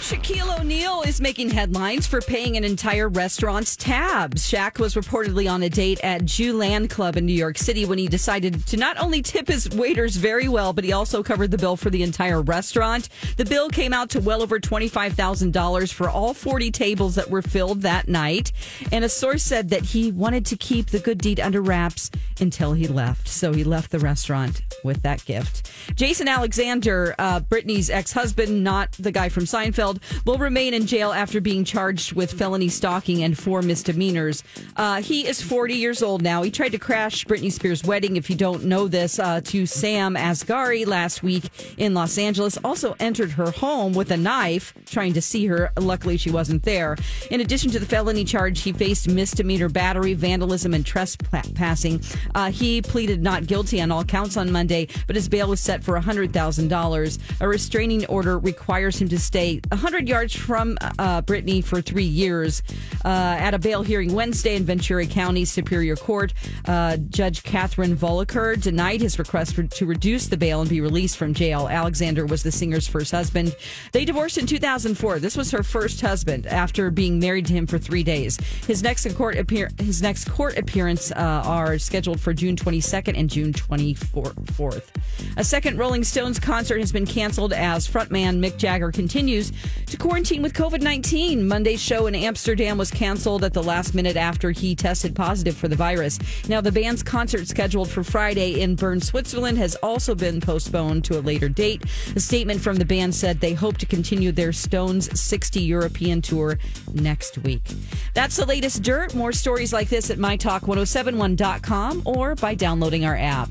Shaquille O'Neal is making headlines for paying an entire restaurant's tabs. Shaq was reportedly on a date at Jue Lan Club in New York City when he decided to not only tip his waiters very well, but he also covered the bill for the entire restaurant. The bill came out to well over $25,000 for all 40 tables that were filled that night. And a source said that he wanted to keep the good deed under wraps until he left. So he left the restaurant with that gift. Jason Alexander, uh, Britney's ex husband, not the guy from Seinfeld, will remain in jail after being charged with felony stalking and four misdemeanors. Uh, he is 40 years old now. He tried to crash Britney Spears' wedding, if you don't know this, uh, to Sam Asghari last week in Los Angeles. Also entered her home with a knife, trying to see her. Luckily, she wasn't there. In addition to the felony charge, he faced misdemeanor battery, vandalism, and trespassing. Uh, he pleaded not guilty on all counts on Monday, but his bail was set for $100,000. A restraining order requires him to stay 100 yards from uh, Britney for three years. Uh, at a bail hearing Wednesday in Ventura County Superior Court, uh, Judge Catherine Voelker denied his request for, to reduce the bail and be released from jail. Alexander was the singer's first husband. They divorced in 2004. This was her first husband after being married to him for three days. His next court appear his next court appearance uh, are scheduled for June 22nd and June 24th. A second Rolling Stones concert has been canceled as frontman Mick Jagger continues to quarantine with COVID 19. Monday's show in Amsterdam was canceled at the last minute after he tested positive for the virus. Now, the band's concert scheduled for Friday in Bern, Switzerland has also been postponed to a later date. A statement from the band said they hope to continue their Stones 60 European tour next week. That's the latest dirt. More stories like this at mytalk1071.com or by downloading our app.